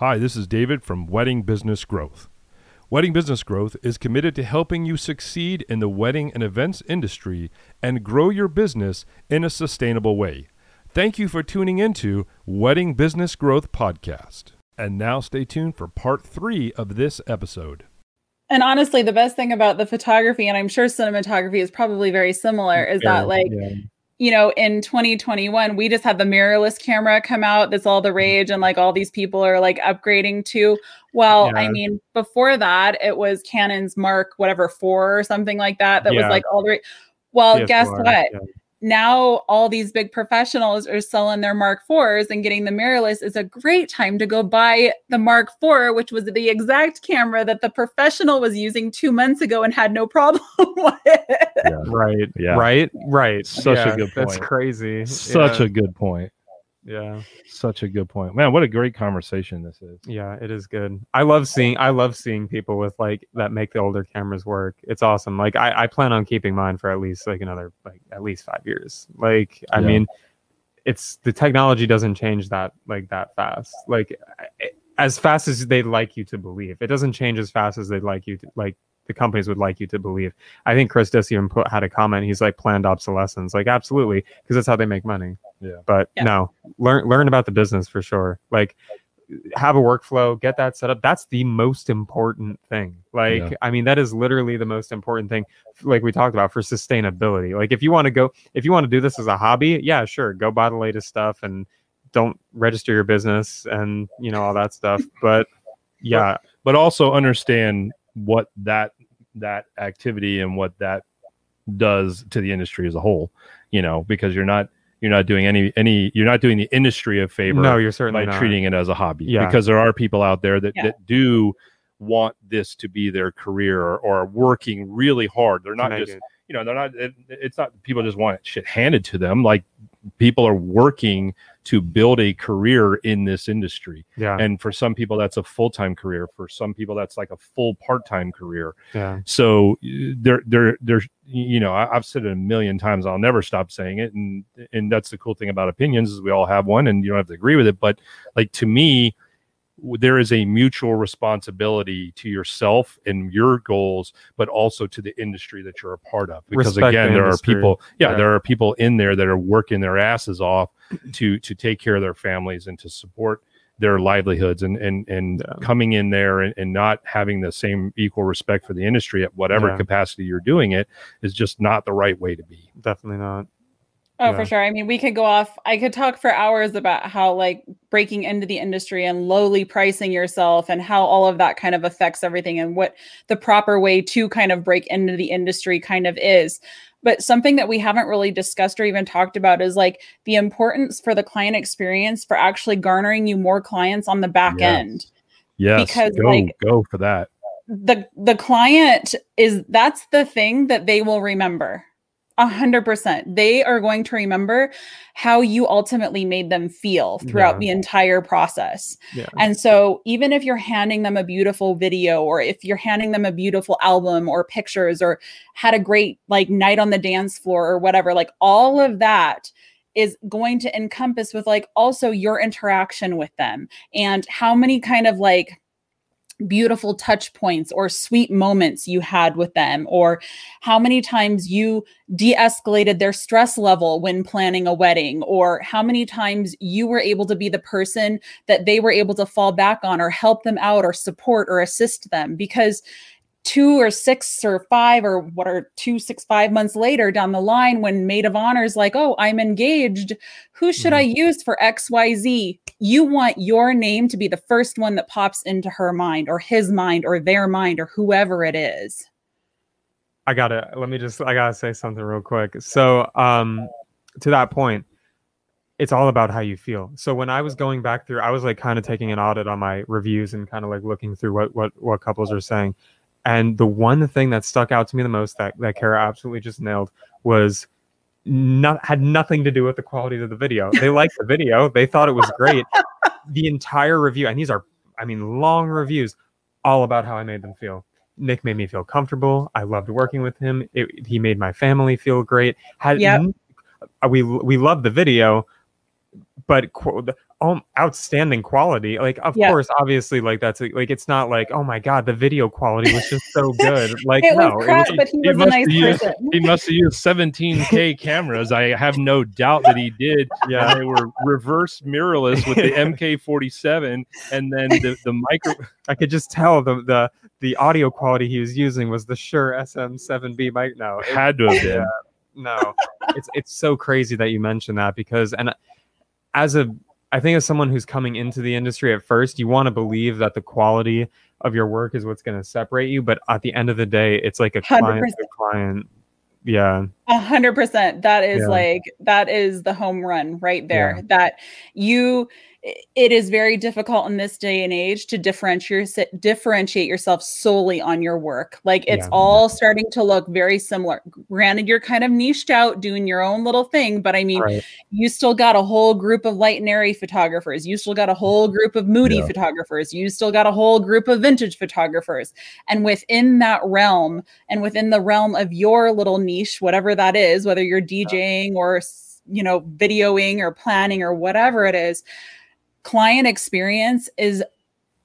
Hi, this is David from Wedding Business Growth. Wedding Business Growth is committed to helping you succeed in the wedding and events industry and grow your business in a sustainable way. Thank you for tuning into Wedding Business Growth Podcast. And now stay tuned for part three of this episode. And honestly, the best thing about the photography, and I'm sure cinematography is probably very similar, is that like yeah you know, in 2021, we just had the mirrorless camera come out. That's all the mm-hmm. rage, and like all these people are like upgrading to. Well, yeah. I mean, before that, it was Canon's Mark whatever four or something like that. That yeah. was like all the. Well, PS4, guess what? Yeah now all these big professionals are selling their Mark IVs and getting the mirrorless is a great time to go buy the Mark IV, which was the exact camera that the professional was using two months ago and had no problem with. Yeah. Right. Yeah. Right. Right. Such yeah, a good point. That's crazy. Such yeah. a good point. Yeah. Such a good point. Man, what a great conversation this is. Yeah, it is good. I love seeing I love seeing people with like that make the older cameras work. It's awesome. Like I, I plan on keeping mine for at least like another like at least five years. Like I yeah. mean it's the technology doesn't change that like that fast. Like as fast as they'd like you to believe. It doesn't change as fast as they'd like you to like the companies would like you to believe. I think Chris Dis even put had a comment. He's like planned obsolescence. Like absolutely, because that's how they make money. Yeah. But yeah. no, learn learn about the business for sure. Like have a workflow, get that set up. That's the most important thing. Like, yeah. I mean, that is literally the most important thing, like we talked about for sustainability. Like, if you want to go, if you want to do this as a hobby, yeah, sure, go buy the latest stuff and don't register your business and, you know, all that stuff. But yeah. But, but also understand what that that activity and what that does to the industry as a whole you know because you're not you're not doing any any you're not doing the industry a favor no you're certainly by not. treating it as a hobby yeah. because there are people out there that, yeah. that do want this to be their career or, or working really hard they're not just it. you know they're not it, it's not people just want shit handed to them like people are working to build a career in this industry. Yeah. And for some people, that's a full time career. For some people, that's like a full part time career. Yeah. So there, there, there's, you know, I, have said it a million times. I'll never stop saying it. And, and that's the cool thing about opinions is we all have one and you don't have to agree with it. But like to me, there is a mutual responsibility to yourself and your goals, but also to the industry that you're a part of. Because Respect again, the there industry. are people, yeah, yeah, there are people in there that are working their asses off to to take care of their families and to support their livelihoods and and and yeah. coming in there and, and not having the same equal respect for the industry at whatever yeah. capacity you're doing it is just not the right way to be. Definitely not. Oh, yeah. for sure. I mean, we could go off. I could talk for hours about how like breaking into the industry and lowly pricing yourself and how all of that kind of affects everything and what the proper way to kind of break into the industry kind of is. But something that we haven't really discussed or even talked about is like the importance for the client experience for actually garnering you more clients on the back yes. end. Yes. Because go, like go for that. The the client is that's the thing that they will remember a hundred percent. They are going to remember how you ultimately made them feel throughout yeah. the entire process. Yeah. And so even if you're handing them a beautiful video or if you're handing them a beautiful album or pictures or had a great like night on the dance floor or whatever, like all of that is going to encompass with like also your interaction with them and how many kind of like beautiful touch points or sweet moments you had with them, or how many times you de escalated their stress level when planning a wedding, or how many times you were able to be the person that they were able to fall back on, or help them out, or support, or assist them. Because two or six or five or what are two six five months later down the line when maid of honor is like oh i'm engaged who should mm-hmm. i use for xyz you want your name to be the first one that pops into her mind or his mind or their mind or whoever it is i gotta let me just i gotta say something real quick so um to that point it's all about how you feel. So when I was going back through, I was like kind of taking an audit on my reviews and kind of like looking through what what what couples are saying. And the one thing that stuck out to me the most that, that Kara absolutely just nailed was not had nothing to do with the quality of the video. They liked the video, they thought it was great. the entire review, and these are, I mean, long reviews, all about how I made them feel. Nick made me feel comfortable. I loved working with him. It, he made my family feel great. Had yep. we we loved the video, but um, outstanding quality. Like, of Yeah. course, obviously, like that's a, like it's not like oh my god, the video quality was just so good. Like, it no, was crap, it was, but he he was a must nice have used- person. He must have used 17K cameras. I have no doubt that he did. yeah, they were reverse mirrorless with the MK47 and then the, the micro. I could just tell the the the audio quality he was using was the Shure SM7B mic. No, it- Had to have been. no, it's it's so crazy that you mentioned that because and as a I think as someone who's coming into the industry at first, you want to believe that the quality of your work is what's going to separate you, but at the end of the day, it's like a client 100%. to client. Yeah, A hundred percent. That is Yeah. like that is the home run right there. That you it is very difficult in this day and age to differentiate differentiate yourself solely on your work. Like it's Yeah. all starting to look very similar. Granted, you're kind of niched out doing your own little thing, but I mean, right. you still got a whole group of light and airy photographers. You still got a whole group of moody Yeah. photographers. You still got a whole group of vintage photographers. And within that realm, and within the realm of your little niche, whatever that is, whether you're DJing or you know videoing or planning or whatever it is, client experience is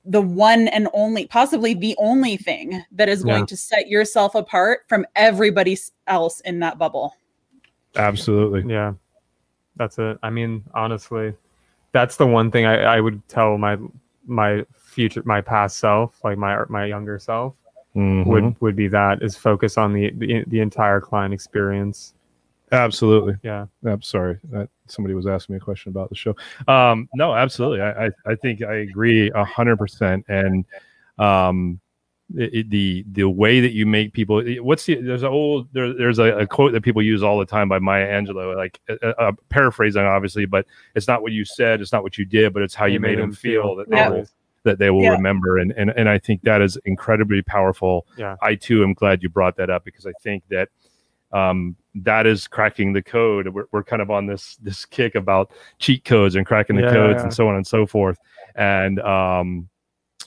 the one and only, possibly the only thing that is going Yeah. to set yourself apart from everybody else in that bubble. Absolutely. Yeah, that's it. I mean, honestly, that's the one thing I, I would tell my my future my past self, like my my younger self, Mhm. would would be that is focus on the the, the entire client experience. Absolutely. Yeah, I'm sorry. That somebody was asking me a question about the show. Um, no, absolutely. I, I, I think I agree a hundred percent. And um, it, it- the the way that you make people. What's the there's an old there, there's a, a quote that people use all the time by Maya Angelou. Like uh, uh, paraphrasing, obviously, but it's not what you said, it's not what you did, but it's how you, made, them feel, that they Yeah. will that they will Yeah. remember. And, and and I think that is incredibly powerful. Yeah. I too am glad you brought that up because I think that um, that is cracking the code. We're, we're kind of on this this kick about cheat codes and cracking the Yeah, codes yeah. and so on and so forth. And um,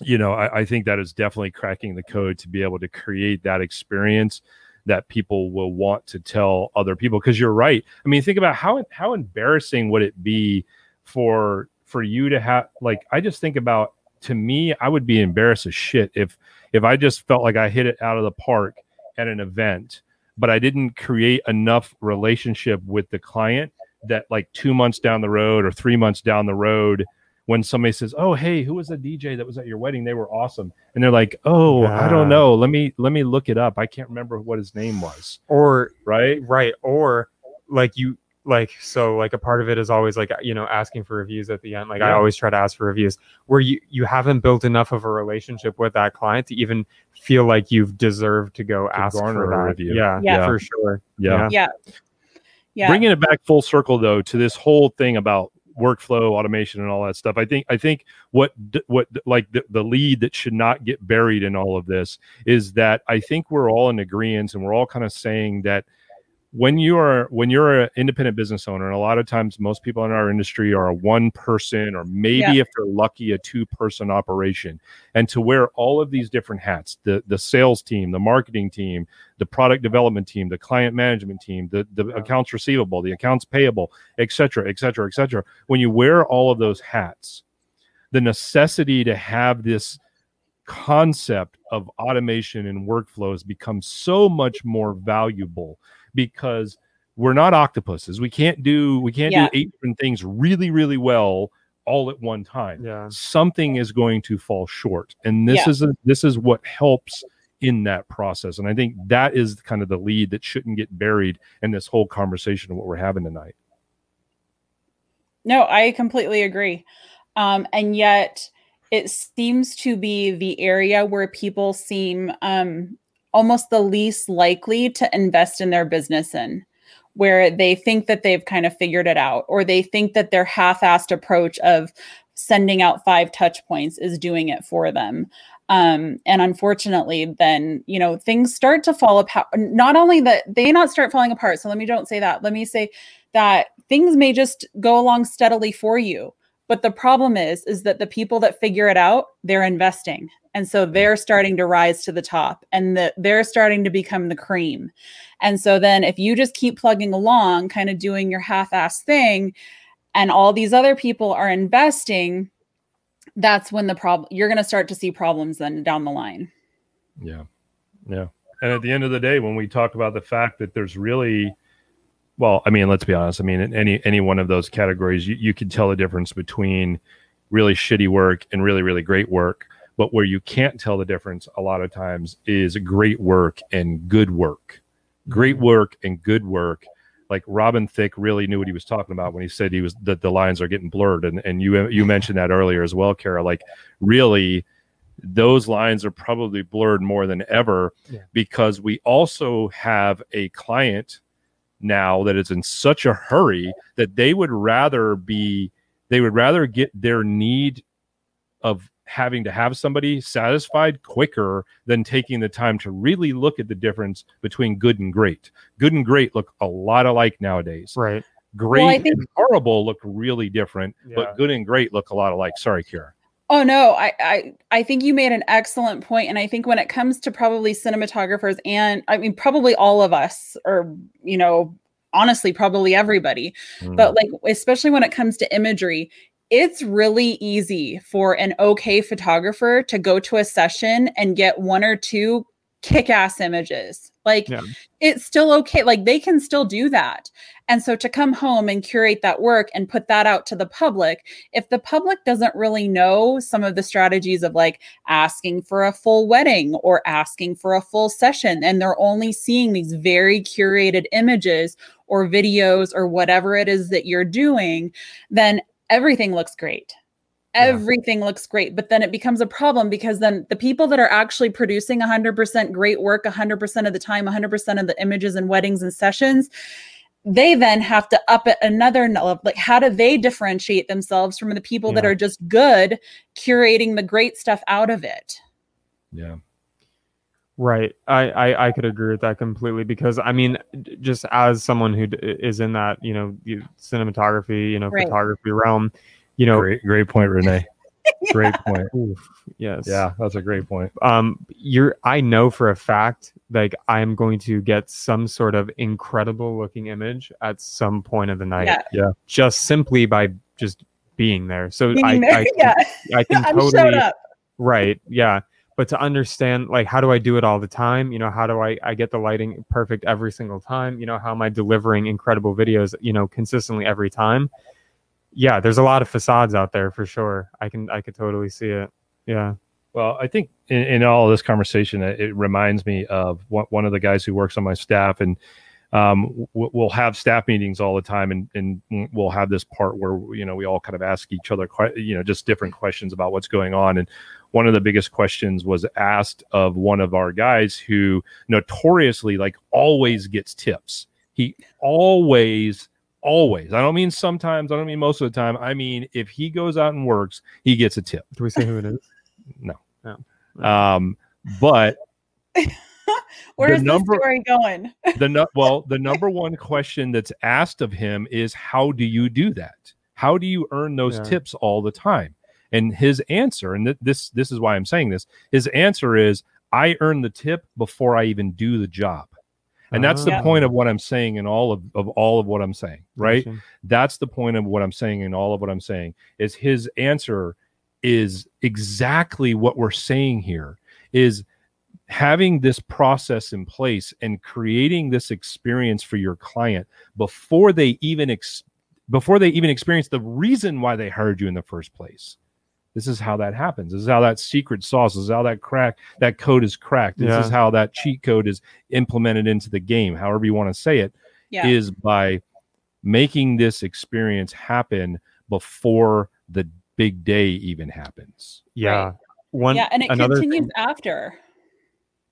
you know, I, I think that is definitely cracking the code to be able to create that experience that people will want to tell other people. Because you're right. I mean, think about how how embarrassing would it be for for you to have like I just think about to me, I would be embarrassed as shit if if I just felt like I hit it out of the park at an event, but I didn't create enough relationship with the client that like two months down the road or three months down the road, when somebody says, "Oh, hey, who was the DJ that was at your wedding? They were awesome," and they're like, "Oh, I don't know. Let me let me look it up. I can't remember what his name was." or Right? right, or like you like so like a part of it is always like you know asking for reviews at the end. Like I always try to ask for reviews where you you haven't built enough of a relationship with that client to even feel like you've deserved to go To ask for a that. review. Yeah, Yeah. for sure. Yeah. Yeah. Yeah. bringing it back full circle though to this whole thing about workflow automation and all that stuff i think i think what what like the, the lead that should not get buried in all of this is that i think we're all in agreement and we're all kind of saying that when you are when you're an independent business owner and a lot of times most people in our industry are a one person or maybe Yeah. if they're lucky a two person operation and to wear all of these different hats the the sales team the marketing team the product development team the client management team the, the Yeah. accounts receivable the accounts payable et cetera et cetera et cetera when you wear all of those hats the necessity to have this concept of automation and workflows becomes so much more valuable because we're not octopuses. We can't do we can't Yeah. do eight different things really really well all at one time. Yeah. Something is going to fall short, and this Yeah. is a, this is what helps in that process. And I think that is kind of the lead that shouldn't get buried in this whole conversation of what we're having tonight. No, I completely agree. Um, and yet it seems to be the area where people seem um, almost the least likely to invest in their business in, where they think that they've kind of figured it out, or they think that their half assed approach of sending out five touch points is doing it for them. Um, and unfortunately, then, you know, things start to fall apart. Not only that they not start falling apart. So let me don't say that. Let me say that things may just go along steadily for you but the problem is is that the people that figure it out they're investing and so they're starting to rise to the top and they're starting to become the cream and so then if you just keep plugging along kind of doing your half-ass thing and all these other people are investing, that's when the problem you're going to start to see problems then down the line. Yeah. Yeah. And at the end of the day, when we talk about the fact that there's really, well, I mean, let's be honest. I mean, in any any one of those categories, you, you can tell the difference between really shitty work and really, really great work. But where you can't tell the difference a lot of times is great work and good work. Great mm-hmm. work and good work. Like Robin Thicke really knew what he was talking about when he said he was that the lines are getting blurred. And and you you mentioned that earlier as well, Kara. Like really those lines are probably blurred more than ever Yeah. because we also have a client now that is in such a hurry that they would rather be they would rather get their need of having to have somebody satisfied quicker than taking the time to really look at the difference between good and great. Good and great look a lot alike nowadays. Right. Great well, think- and horrible look really different, Yeah. but good and great look a lot alike. Sorry, Kira. Oh no, I, I I think you made an excellent point, and I think when it comes to probably cinematographers, and I mean probably all of us, or you know, honestly, probably everybody, mm. but like especially when it comes to imagery, it's really easy for an okay photographer to go to a session and get one or two kick-ass images. Like Yeah. it's still okay. Like they can still do that. And so to come home and curate that work and put that out to the public, if the public doesn't really know some of the strategies of like asking for a full wedding or asking for a full session, and they're only seeing these very curated images or videos or whatever it is that you're doing, then everything looks great. Yeah. Everything looks great, but then it becomes a problem because then the people that are actually producing 100% great work 100% of the time, 100% of the images and weddings and sessions, they then have to up it another level. Like, how do they differentiate themselves from the people that are just good curating the great stuff out of it? yeah. Right. I, I I could agree with that completely because I mean, just as someone who d- is in that you know cinematography, you know, Right. photography realm, you know, Great, great point, Renee. Great point. oof, yes, Yeah, that's a great point. um you're i know for a fact like i'm going to get some sort of incredible looking image at some point of the night Yeah. just simply by just being there so Being I, there, I, can- yeah. I can I'm totally up. right yeah but to understand like how do i do it all the time? You know how do i i get the lighting perfect every single time? You know how am i delivering incredible videos you know consistently every time? Yeah there's a lot of facades out there for sure. I can i could totally see it. Yeah. Well, I think in, in all this conversation, it, it reminds me of one, one of the guys who works on my staff, and um, we'll have staff meetings all the time, and, and we'll have this part where you know we all kind of ask each other, you know, just different questions about what's going on. And one of the biggest questions was asked of one of our guys who notoriously, like, always gets tips. He always always i don't mean sometimes i don't mean most of the time i mean if he goes out and works he gets a tip do we say who it is no. No. Um, but Where the is number- this story going? the nu- well, the number one question that's asked of him is how do you do that? How do you earn those Yeah. tips all the time? And his answer, and th- this this is why I'm saying this, his answer is I earn the tip before I even do the job. And that's the Yeah. point of what I'm saying in all of, of all of what I'm saying, right? Gotcha. that's the point of what I'm saying and all of what I'm saying is his answer is exactly what we're saying here is having this process in place and creating this experience for your client before they even ex- before they even experience the reason why they hired you in the first place this is how that happens this is how that secret sauce this is how that crack that code is cracked this Yeah. is how that cheat code is implemented into the game however you want to say it Yeah. is by making this experience happen before the big day even happens. Yeah. One yeah, and it another continues thing- after.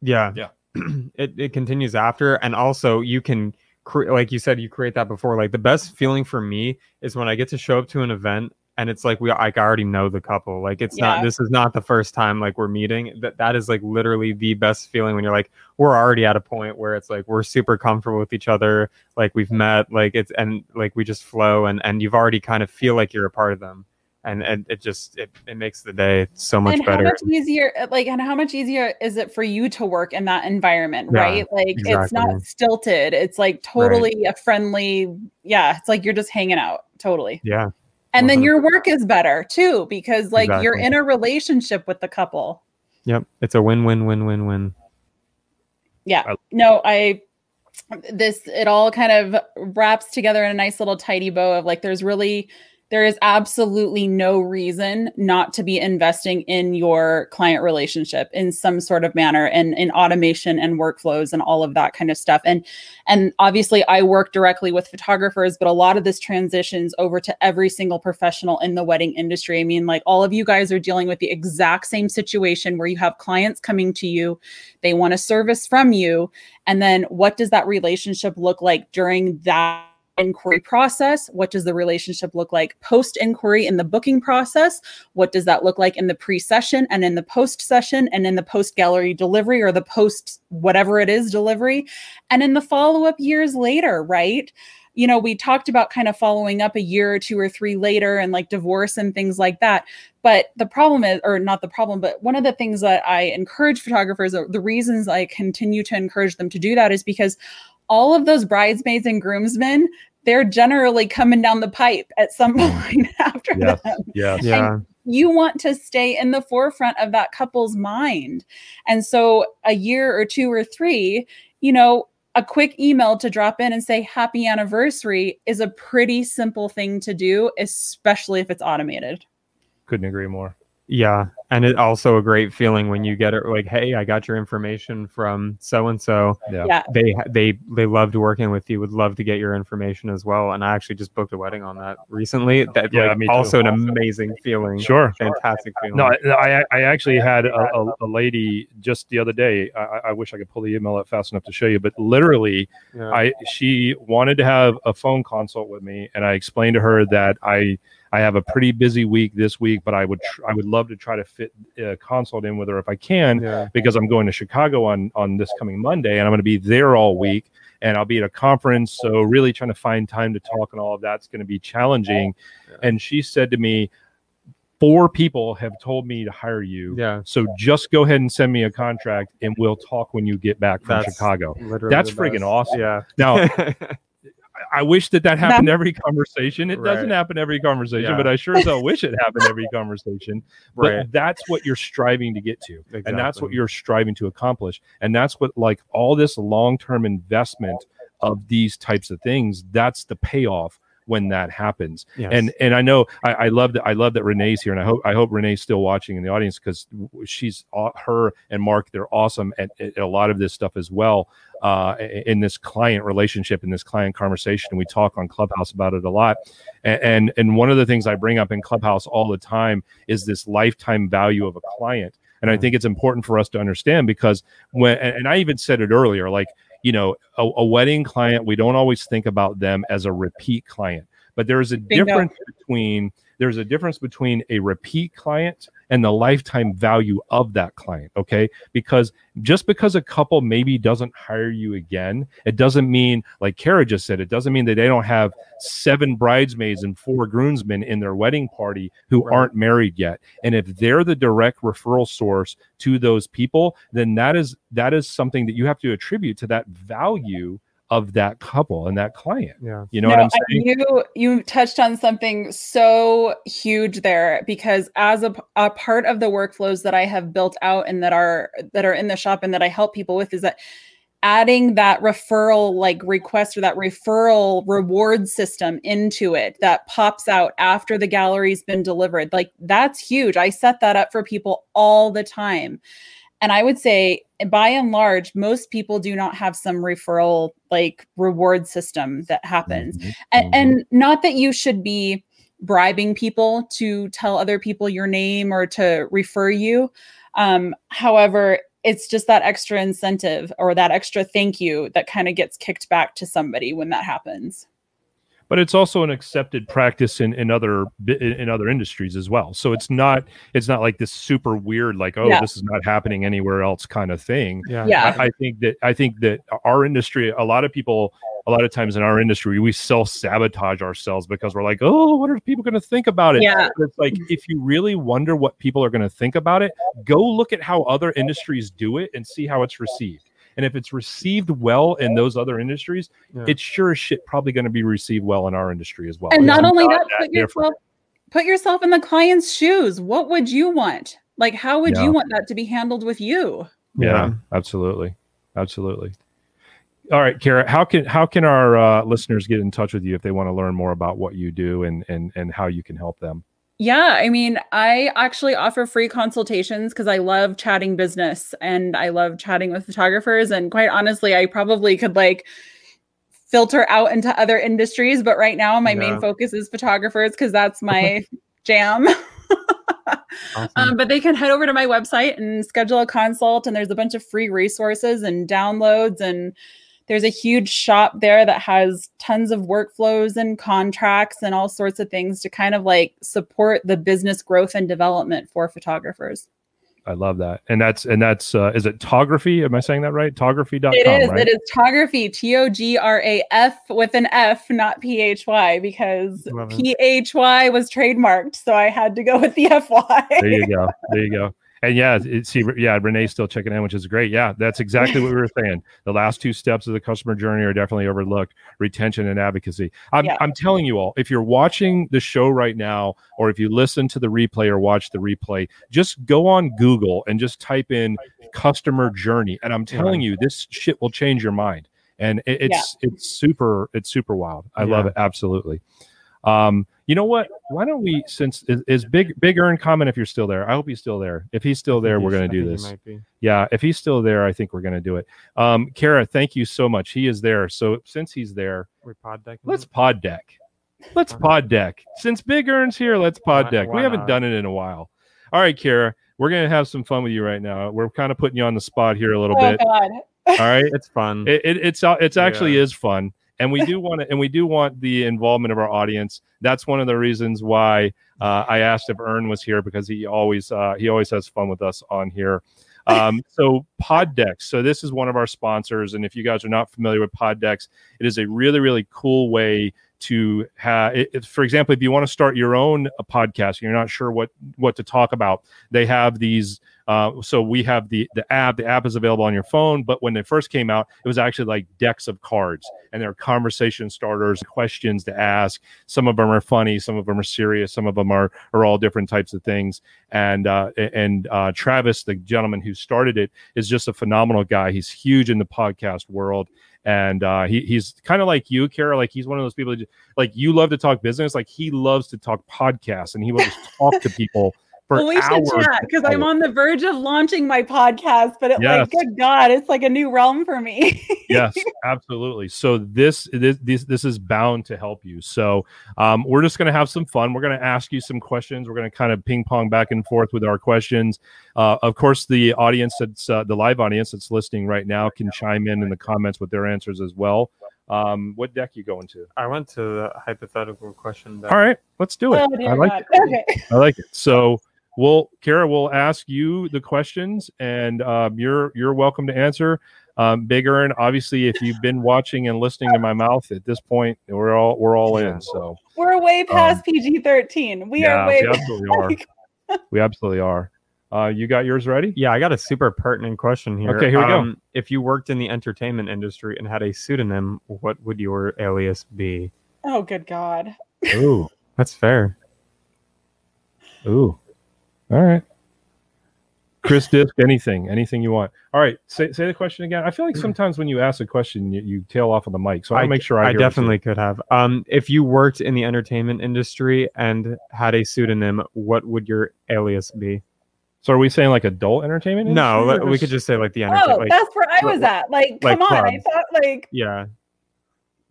Yeah. Yeah. it it continues after and also you can cre- like you said you create that before like the best feeling for me is when I get to show up to an event and it's like we like I already know the couple like it's Yeah. not this is not the first time like we're meeting that that is like literally the best feeling when you're like we're already at a point where it's like we're super comfortable with each other like we've met like it's and like we just flow and and you've already kind of feel like you're a part of them and and it just it, it makes the day so much and better how much easier uh, like and how much easier is it for you to work in that environment Yeah, right like it's not stilted it's like totally a friendly yeah it's like you're just hanging out totally. Yeah. And then 100%. your work is better too, because like you're in a relationship with the couple. Yep. It's a win win win win win. Yeah. I- no, I this it all kind of wraps together in a nice little tidy bow of like there's really there is absolutely no reason not to be investing in your client relationship in some sort of manner and in automation and workflows and all of that kind of stuff. And and obviously I work directly with photographers but a lot of this transitions over to every single professional in the wedding industry. I mean like all of you guys are dealing with the exact same situation where you have clients coming to you they want a service from you and then what does that relationship look like during that inquiry process. What does the relationship look like post inquiry in the booking process? What does that look like in the pre session and in the post session and in the post gallery delivery or the post whatever it is delivery? And in the follow up years later right? You know we talked about kind of following up a year or two or three later and like divorce and things like that. But the problem is or not the problem but one of the things that i encourage photographers the reasons i continue to encourage them to do that is because all of those bridesmaids and groomsmen they're generally coming down the pipe at some mm. point after Yes. them Yes. Yeah. you want to stay in the forefront of that couple's mind. And so a year or two or three, you know, a quick email to drop in and say happy anniversary is a pretty simple thing to do, especially if it's automated. Couldn't agree more. Yeah. And it also a great feeling when you get it like, hey, I got your information from so and so. Yeah. Yeah. They they they loved working with you, would love to get your information as well. And I actually just booked a wedding on that recently. That Yeah, like, me too. also an amazing feeling. Sure. Fantastic feeling. No, I, I- I actually had a, a, a lady just the other day. I, I- I wish I could pull the email up fast enough to show you, but literally, Yeah. I she wanted to have a phone consult with me, and I explained to her that I I have a pretty busy week this week, but I would tr- I would love to try to fit a consult in with her if I can yeah. because I'm going to Chicago on on this coming Monday, and I'm going to be there all week, and I'll be at a conference. So really trying to find time to talk and all of that's going to be challenging. Yeah. And she said to me, four people have told me to hire you. Yeah. So just go ahead and send me a contract, and we'll talk when you get back from That's Chicago. That's friggin' best. awesome. Yeah. Now, I wish that that happened every conversation. It doesn't happen every conversation, Yeah. but I sure as hell wish it happened every conversation. But right. that's what you're striving to get to and that's what you're striving to accomplish and that's what like all this long-term investment of these types of things that's the payoff when that happens Yes. and and i know i, I love that i love that renee's here and i hope i hope renee's still watching in the audience because she's her and mark they're awesome at, at a lot of this stuff as well uh, in this client relationship in this client conversation and we talk on clubhouse about it a lot and, and and one of the things i bring up in clubhouse all the time is this lifetime value of a client and i Mhm. think it's important for us to understand because when and i even said it earlier like you know a, a wedding client we don't always think about them as a repeat client but there is a Bingo. difference between there's a difference between a repeat client and the lifetime value of that client okay because just because a couple maybe doesn't hire you again it doesn't mean like kara just said it doesn't mean that they don't have seven bridesmaids and four groomsmen in their wedding party who Right. aren't married yet and if they're the direct referral source to those people then that is that is something that you have to attribute to that value of that couple and that client. Yeah. you know what i'm saying? you you touched on something so huge there because as a, a part of the workflows that I have built out and that are that are in the shop and that I help people with is that adding that referral like request or that referral reward system into it that pops out after the gallery's been delivered like that's huge. I set that up for people all the time and i would say by and large most people do not have some referral like reward system that happens. Mhm, and, and not that you should be bribing people to tell other people your name or to refer you. Um, however it's just that extra incentive or that extra thank you that kind of gets kicked back to somebody when that happens but it's also an accepted practice in, in other in in other industries as well so it's not it's not like this super weird like oh Yeah. this is not happening anywhere else kind of thing Yeah. Yeah. I, I think that I think that our industry, a lot of people, a lot of times in our industry, we self sabotage ourselves because we're like, oh, what are people going to think about it? Yeah. But it's like if you really wonder what people are going to think about it, go look at how other industries do it and see how it's received. And if it's received well in those other industries, Yeah. it's sure as shit probably going to be received well in our industry as well. and It's not only that, that put different. yourself put yourself in the client's shoes. What would you want? Like, how would Yeah. you want that to be handled with you? yeah, absolutely absolutely all right kara how can how can our uh, listeners get in touch with you if they want to learn more about what you do and and and how you can help them Yeah, I mean, I actually offer free consultations because I love chatting business and I love chatting with photographers. And quite honestly, I probably could like filter out into other industries, but right now my Yeah. main focus is photographers because that's my jam. Awesome. Um, but they can head over to my website and schedule a consult, and there's a bunch of free resources and downloads. And there's a huge shop there that has tons of workflows and contracts and all sorts of things to kind of like support the business growth and development for photographers. i love that and that's and that's uh, is it tografy am i saying that right tografy.com It is. right? It is Tografy, T O G R A F with an F, not P H Y, because P H Y was trademarked. So I had to go with the F Y. there you go there you go and yeah it, see yeah renee's still checking in which is great. Yeah that's exactly what we were saying. The last two steps of the customer journey are definitely overlooked retention and advocacy. I'm, Yeah. I'm telling you all if you're watching the show right now or if you listen to the replay or watch the replay just go on google and just type in customer journey. And i'm telling you this shit will change your mind. And it, it's it's super it's super wild. I love it. Absolutely. Um you know what? Why don't we since is, is big big earn comment if you're still there. I hope he's still there. If he's still there He we're going to do this. yeah if he's still there i think we're going to do it. Um kara thank you so much. He is there. So since he's there We pod deck. let's pod deck. Let's pod deck. Since big earn's here let's pod Why- deck. We haven't not? done it in a while. All right kara we're going to have some fun with you right now. We're kind of putting you on the spot here a little Oh bit. God. all right? It's fun. it, it, it's uh, it's actually Yeah. is fun and we do want to and we do want the involvement of our audience. That's one of the reasons why uh, i asked if ern was here because he always uh, he always has fun with us on here. Um, so PodDecks so this is one of our sponsors and if you guys are not familiar with PodDecks it is a really really cool way to have it, for example if you want to start your own uh, podcast and you're not sure what what to talk about they have these uh, so we have the the app the app is available on your phone but when they first came out it was actually like decks of cards and they're conversation starters questions to ask some of them are funny some of them are serious some of them are are all different types of things and uh and uh travis the gentleman who started it is just a phenomenal guy he's huge in the podcast world and uh, he, he's kind of like you, Kara. Like he's one of those people that like you love to talk business. Like he loves to talk podcasts, and he will just talk to people for Well, we should chat because I'm on the verge of launching my podcast, but it Yes. like, good God, it's like a new realm for me. yes, absolutely. So this this this this is bound to help you. So um, we're just going to have some fun. We're going to ask you some questions. We're going to kind of ping pong back and forth with our questions. Uh, of course, the audience that's uh, the live audience that's listening right now can chime in in the comments with their answers as well. Um, what deck you going to? I went to the hypothetical question. Deck. All right, let's do it. Oh, I like God. it. Okay. I like it. So we'll Kara will ask you the questions, and um, you're you're welcome to answer. Um, Big Earn, obviously, if you've been watching and listening to my mouth at this point, we're all we're all in. So We're way past PG 13. We Um, yeah, are way we absolutely are. We absolutely are. Uh, you got yours ready? Yeah, I got a super pertinent question here. Okay, here we go. go. If you worked in the entertainment industry and had a pseudonym, what would your alias be? Oh, good God. Ooh, That's fair. ooh. All right. Chris Disc, anything, anything you want. All right, say, say the question again. I feel like sometimes when you ask a question, you, you tail off on the mic. So I want to make sure I, I hear definitely could have. Um, if you worked in the entertainment industry and had a pseudonym, what would your alias be? So are we saying like adult entertainment? No, industry, let- or we could just say like the Oh, entertainment. like, that's where I was at. Like, like come on. I thought, like, yeah.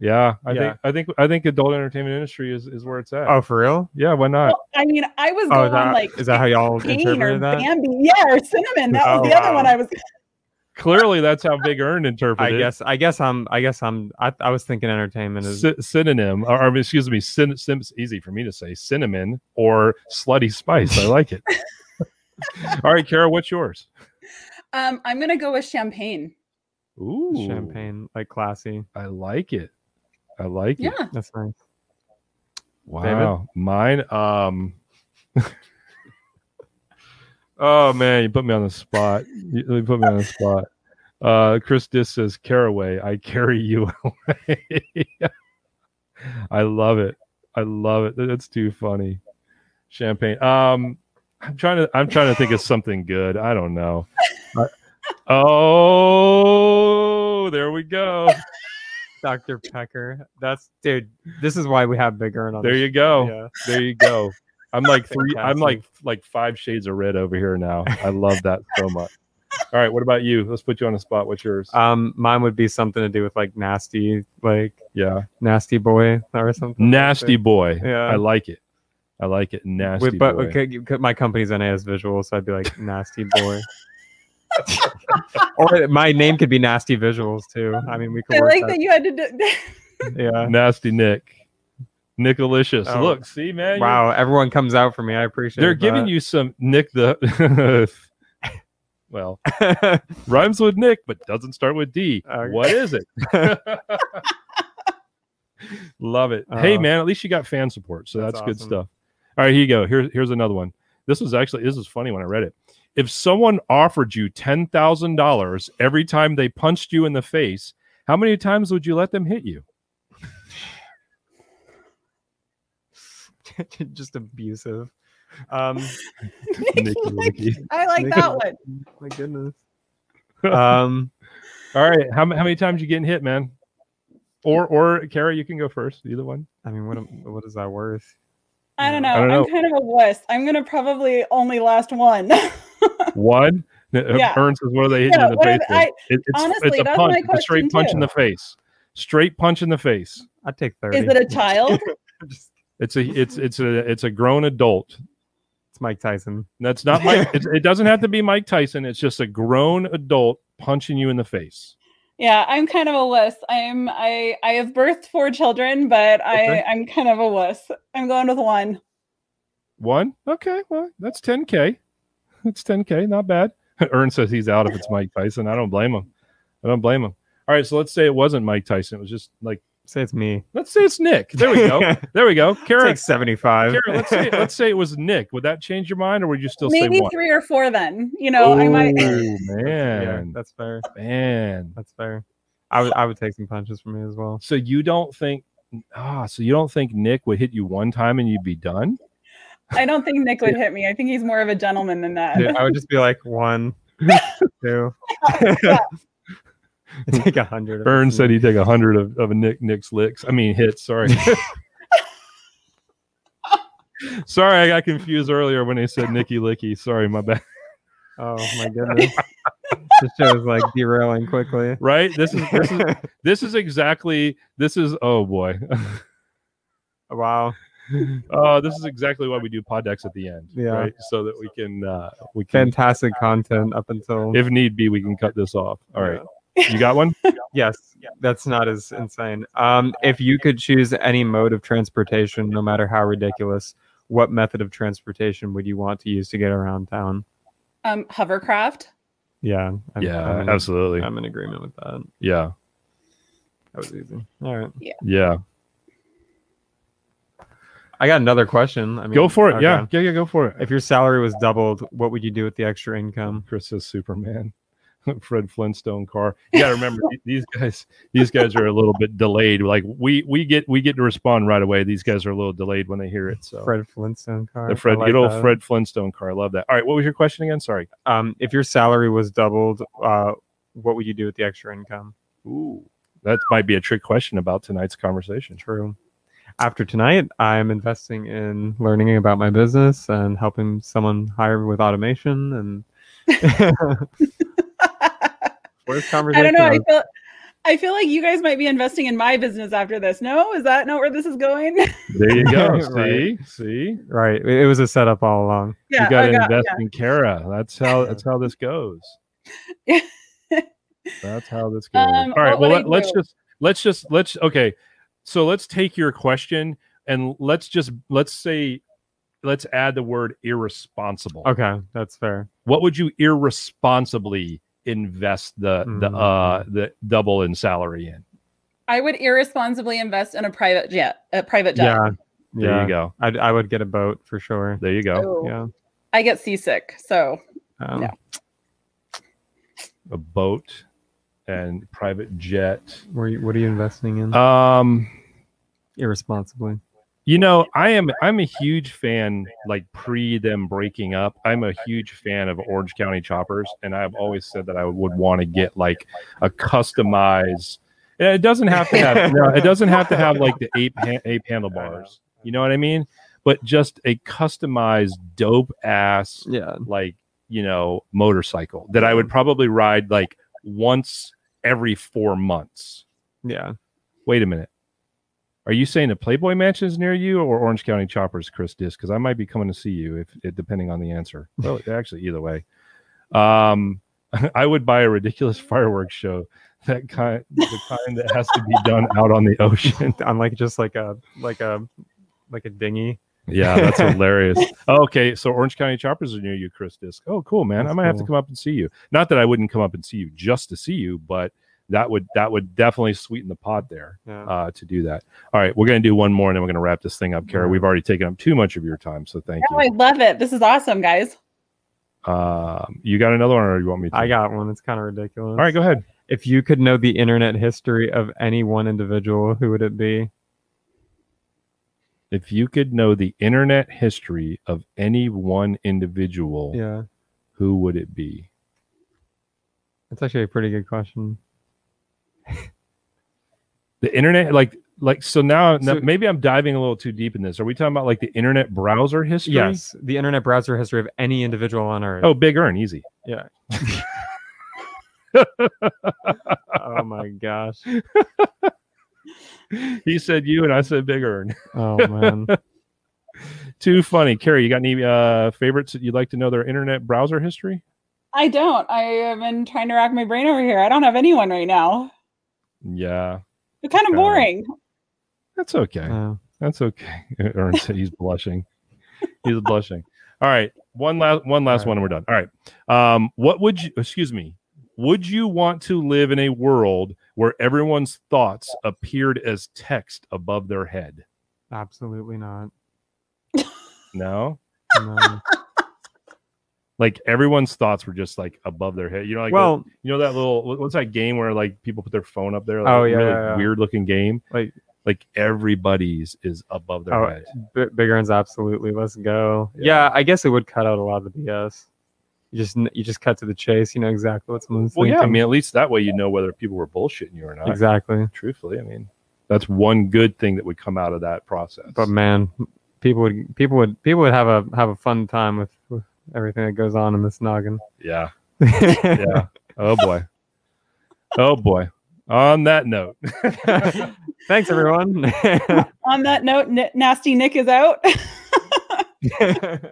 Yeah, I Yeah. think I think I think adult entertainment industry is, is where it's at. Oh, for real? yeah, why not? well, I mean, I was Oh, going is that, like, is that how y'all Kane or interpreted that? Bambi. Yeah, or cinnamon. That was Oh, the other one I was. Clearly, that's how Big Earn I interpreted. it. guess. I guess I'm. I guess I'm. I, I was thinking entertainment is. Sy- synonym, or, or excuse me, syn- syn- easy for me to say, cinnamon or slutty spice. I like it. All right, Kara, what's yours? Um, I'm gonna go with champagne. Ooh, champagne, like classy. I like it. I like it. Yeah. That's nice. Wow, mine. Um. oh man, you put me on the spot. You, you put me on the spot. Uh, Chris Dis says, Caraway, I carry you away. I love it. I love it. That's too funny. Champagne. Um, I'm trying to. I'm trying to think of something good. I don't know. I- oh, there we go. Dr. Pecker. That's dude. This is why we have Big Earn on. There the you sh- go. Yeah. There you go. I'm like three. I'm like like five shades of red over here now. I love that so much. All right, what about you? Let's put you on the spot. What's yours? Um, mine would be something to do with like nasty, like yeah, nasty boy or something. nasty that. boy. Yeah. I like it. I like it. Nasty With, but okay, my company's NAS Visual, so I'd be like nasty boy. Or my name could be Nasty Visuals too. I mean, we could I work like that. that you had to do. Yeah. Nasty Nick. Nickalicious. Oh. Look, see, man. Wow, everyone comes out for me. I appreciate. They're giving you some Nick the. well, rhymes with Nick, but doesn't start with D. Okay. What is it? Love it. hey, Uh, man, at least you got fan support, so that's, that's good awesome. stuff. All right, here you go. Here's here's another one. This was actually this is funny when I read it. If someone offered you ten thousand dollars every time they punched you in the face, how many times would you let them hit you? just abusive. Um, Nicky Nicky. I like Nick- that one. my goodness. Um, All right, how, how many times you getting hit, man? Or or Kara, you can go first. Either one. I mean, what am- what is that worth? I don't know. I don't I'm kind of a wuss. I'm gonna probably only last one. One. Yeah. Ern says, "What are they hitting Yeah, you in the face?" if I- It- it's, honestly, it's a that's punch. my It's a straight question, punch in the face. Straight punch in the face. I'd take thirty. Is it a child? It's a it's it's a it's a grown adult. it's Mike Tyson. That's not Mike. it, it doesn't have to be Mike Tyson. It's just a grown adult punching you in the face. yeah, I'm kind of a wuss. I'm I I have birthed four children, but Okay. I I'm kind of a wuss. I'm going with one. One. Okay. Well, that's 10k. That's 10k. Not bad. Ern says he's out if it's Mike Tyson. I don't blame him. I don't blame him. All right. So let's say it wasn't Mike Tyson. It was just like Say it's me. let's say it's Nick. There we go. There we go. Kara. Take seventy-five. Kara, let's say let's say it was Nick. Would that change your mind, or would you still Maybe say one? three or four. Then you know I might. Oh, yeah, man, that's fair. man. That's fair. I would I would take some punches from me as well. So you don't think ah? So you don't think Nick would hit you one time and you'd be done? I don't think Nick would hit me. I think he's more of a gentleman than that. Dude, I would just be like one, two. take a hundred. of said he'd take a hundred of, of Nick Nick's licks. I mean hits. Sorry. sorry, I got confused earlier when they said Nicky Licky. Sorry, my bad. Oh my goodness. this show is like derailing quickly. Right? This is this is this is exactly this is oh boy. wow. uh this is exactly why we do pod decks at the end. Yeah. Right. So that we can uh we can Fantastic content up until if need be we can cut this off. All right. You got one? Yes, that's not as insane. Um, if you could choose any mode of transportation, no matter how ridiculous, what method of transportation would you want to use to get around town? Um, hovercraft. Yeah. I'm, yeah, I'm in, absolutely. I'm in agreement with that. yeah. That was easy. All right. Yeah. I got another question. I mean, Go for it. okay. Yeah. Yeah, yeah, go for it. If your salary was doubled, what would you do with the extra income? Chris says Superman. Fred Flintstone car. You gotta remember these guys. These guys are a little bit delayed. Like we we get we get to respond right away. These guys are a little delayed when they hear it. So Fred Flintstone car. the Fred, like good old that. Fred Flintstone car. I love that. All right, what was your question again? Sorry. Um, if your salary was doubled, uh, what would you do with the extra income? Ooh, that might be a trick question about tonight's conversation. True. After tonight, I'm investing in learning about my business and helping someone hire with automation and Where's I don't know. I feel I feel like you guys might be investing in my business after this. No, is that not where this is going? There you go. Right. See, see, right. It it was a setup all along. yeah, you got to I got- invest in Kara. That's how that's how this goes. That's how this goes. Um, All right. Well, let, let's just let's just let's okay. So let's take your question and let's just let's say let's add the word irresponsible. Okay, that's fair. What would you irresponsibly invest the the Mm. uh the double in salary in? I would irresponsibly invest in a private jet. A private jet. Yeah. There Yeah. you go. I'd, I would get a boat for sure. There you go. Oh, Yeah. I get seasick, so Um, Yeah. A boat. And private jet. You, what are you investing in? Um, Irresponsibly. you know, I am I'm a huge fan. Like pre them breaking up, I'm a huge fan of Orange County choppers, and I've always said that I would want to get like a customized. It doesn't have to have no, it doesn't have to have like the ape ha- ape handlebars. You know what I mean? But just a customized dope ass Yeah. like you know motorcycle that I would probably ride like once every four months. Yeah. Wait a minute. Are you saying the Playboy Mansion is near you or Orange County Choppers, Chris Disc? Because I might be coming to see you if it, depending on the answer. Well, actually, either way. Um, I would buy a ridiculous fireworks show that kind, the kind that has to be done out on the ocean. On like just like a like a like a dinghy. Yeah, that's hilarious. okay, so Orange County Choppers are near you, Chris Disc. Oh, cool, man. I That's might have to come up and see you. Not that I wouldn't come up and see you just to see you, but that would that would definitely sweeten the pot there Yeah. uh, to do that. All right, we're gonna do one more, and then we're gonna wrap this thing up, Kara. Alright. We've already taken up too much of your time, so thank Oh, I love it. This is awesome, guys. you. Um, you got another one, or you want me to? I got one. It's kind of ridiculous. All right, go ahead. If you could know the internet history of any one individual, who would it be? If you could know the internet history of any one individual, Yeah. who would it be? That's actually a pretty good question. the internet like like so now, now maybe i'm diving a little too deep in this are we talking about like the internet browser history Yes. The internet browser history of any individual on earth. oh big earn easy Yeah. oh my gosh. he said you and i said big earn. Oh man. too funny. Carrie you got any uh favorites that you'd like to know their internet browser history? I don't. I have been trying to rack my brain over here. I don't have anyone right now. yeah. It's kind of Got boring. that's okay. Uh, that's okay. Earn said he's blushing. He's blushing. All right. One last one last All one and we're done. All right. Um what would you excuse me would you want to live in a world where everyone's thoughts appeared as text above their head absolutely not. no No. like everyone's thoughts were just like above their head you know like well, you know that little what's that game where like people put their phone up there like, Oh, yeah, really yeah, yeah. weird looking game like like everybody's is above their Oh, head B- big earns absolutely. Let's go. Yeah. Yeah. I guess it would cut out a lot of the BS. You just you just cut to the chase. You know exactly what someone's well yeah i mean at least that way you know whether people were bullshitting you or not exactly. truthfully i mean that's one good thing that would come out of that process But man, people would people would people would have a have a fun time with, with everything that goes on in this noggin. yeah yeah oh boy oh boy on that note Thanks everyone. On that note, N- Nasty Nick is out.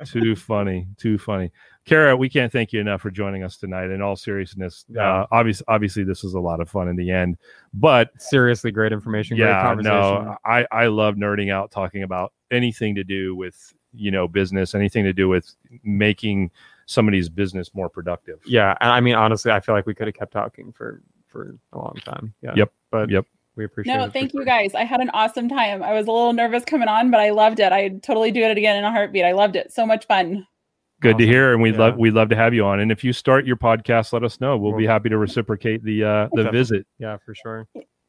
too funny too funny kara we can't thank you enough for joining us tonight in all seriousness Yeah. uh obviously obviously this was a lot of fun in the end but Seriously, great information. great yeah conversation. no i i love nerding out talking about anything to do with you know business anything to do with making somebody's business more productive Yeah, and I mean honestly, I feel like we could have kept talking for for a long time. Yeah. Yep, But yep. we appreciate no, it. for thank you guys. I had an awesome time. I was a little nervous coming on, but I loved it. I'd totally do it again in a heartbeat. I loved it. So much fun. Good to hear and we'd love we'd love to have you on and if you start your podcast let us know we'll be happy to reciprocate the uh the Definitely. visit Yeah, for sure.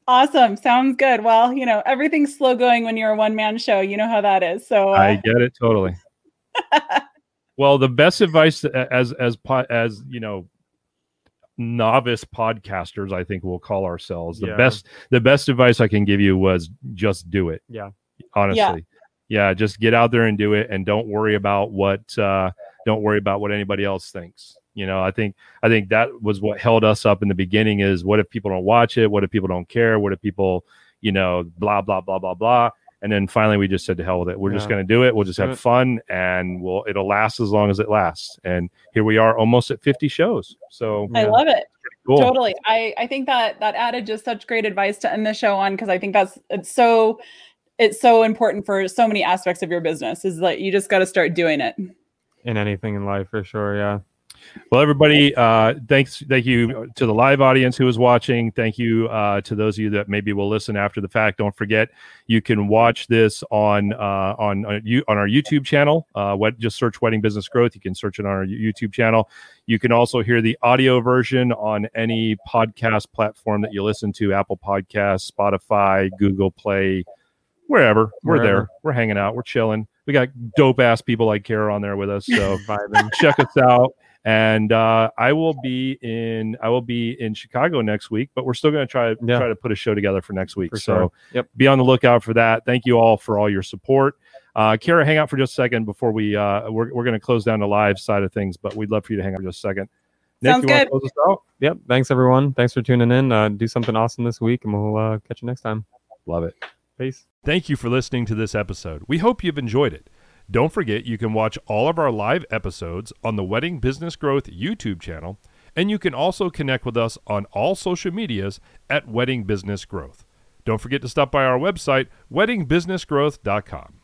Awesome. Sounds good. Well, you know, everything's slow going when you're a one man show. You know how that is. So, uh, I get it totally. well, the best advice as as as you know novice podcasters, I think we'll call ourselves. The Yeah. best the best advice I can give you was just do it. Yeah. Honestly. Yeah. just get out there and do it and don't worry about what uh don't worry about what anybody else thinks. You know, I think I think that was what held us up in the beginning is what if people don't watch it? What if people don't care? What if people, you know, blah blah blah blah blah. And then finally we just said to hell with it. We're just gonna do it. We'll just have fun and we'll it'll last as long as it lasts. And here we are almost at 50 shows. So I Yeah. love it. cool. Totally. I, I think that that added just such great advice to end the show on because I think that's it's so it's so important for so many aspects of your business is that you just got to start doing it. In anything in life, for sure. Yeah. Well, everybody, uh, thanks. Thank you to the live audience who is watching. Thank you uh, to those of you that maybe will listen after the fact. Don't forget, you can watch this on uh, on on, you, on our YouTube channel. Uh, what just search Wedding Business Growth. You can search it on our YouTube channel. You can also hear the audio version on any podcast platform that you listen to: Apple Podcasts, Spotify, Google Play, wherever. We're Wherever. there. We're hanging out. We're chilling. We got dope ass people like Kara on there with us. So Vibing. check us out. And uh, I will be in I will be in Chicago next week, but we're still going to try Yeah. try to put a show together for next week. For so sure. Yep. be on the lookout for that. Thank you all for all your support. Uh, Kara, hang out for just a second before we uh, we're we're going to close down the live side of things, but we'd love for you to hang out for just a second. Nick, Sounds you good. Close us out? Yep. Thanks everyone. Thanks for tuning in. Uh, do something awesome this week, and we'll uh, catch you next time. Love it. Peace. Thank you for listening to this episode. We hope you've enjoyed it. Don't forget you can watch all of our live episodes on the Wedding Business Growth YouTube channel, and you can also connect with us on all social medias at Wedding Business Growth. Don't forget to stop by our website, weddingbusinessgrowth.com.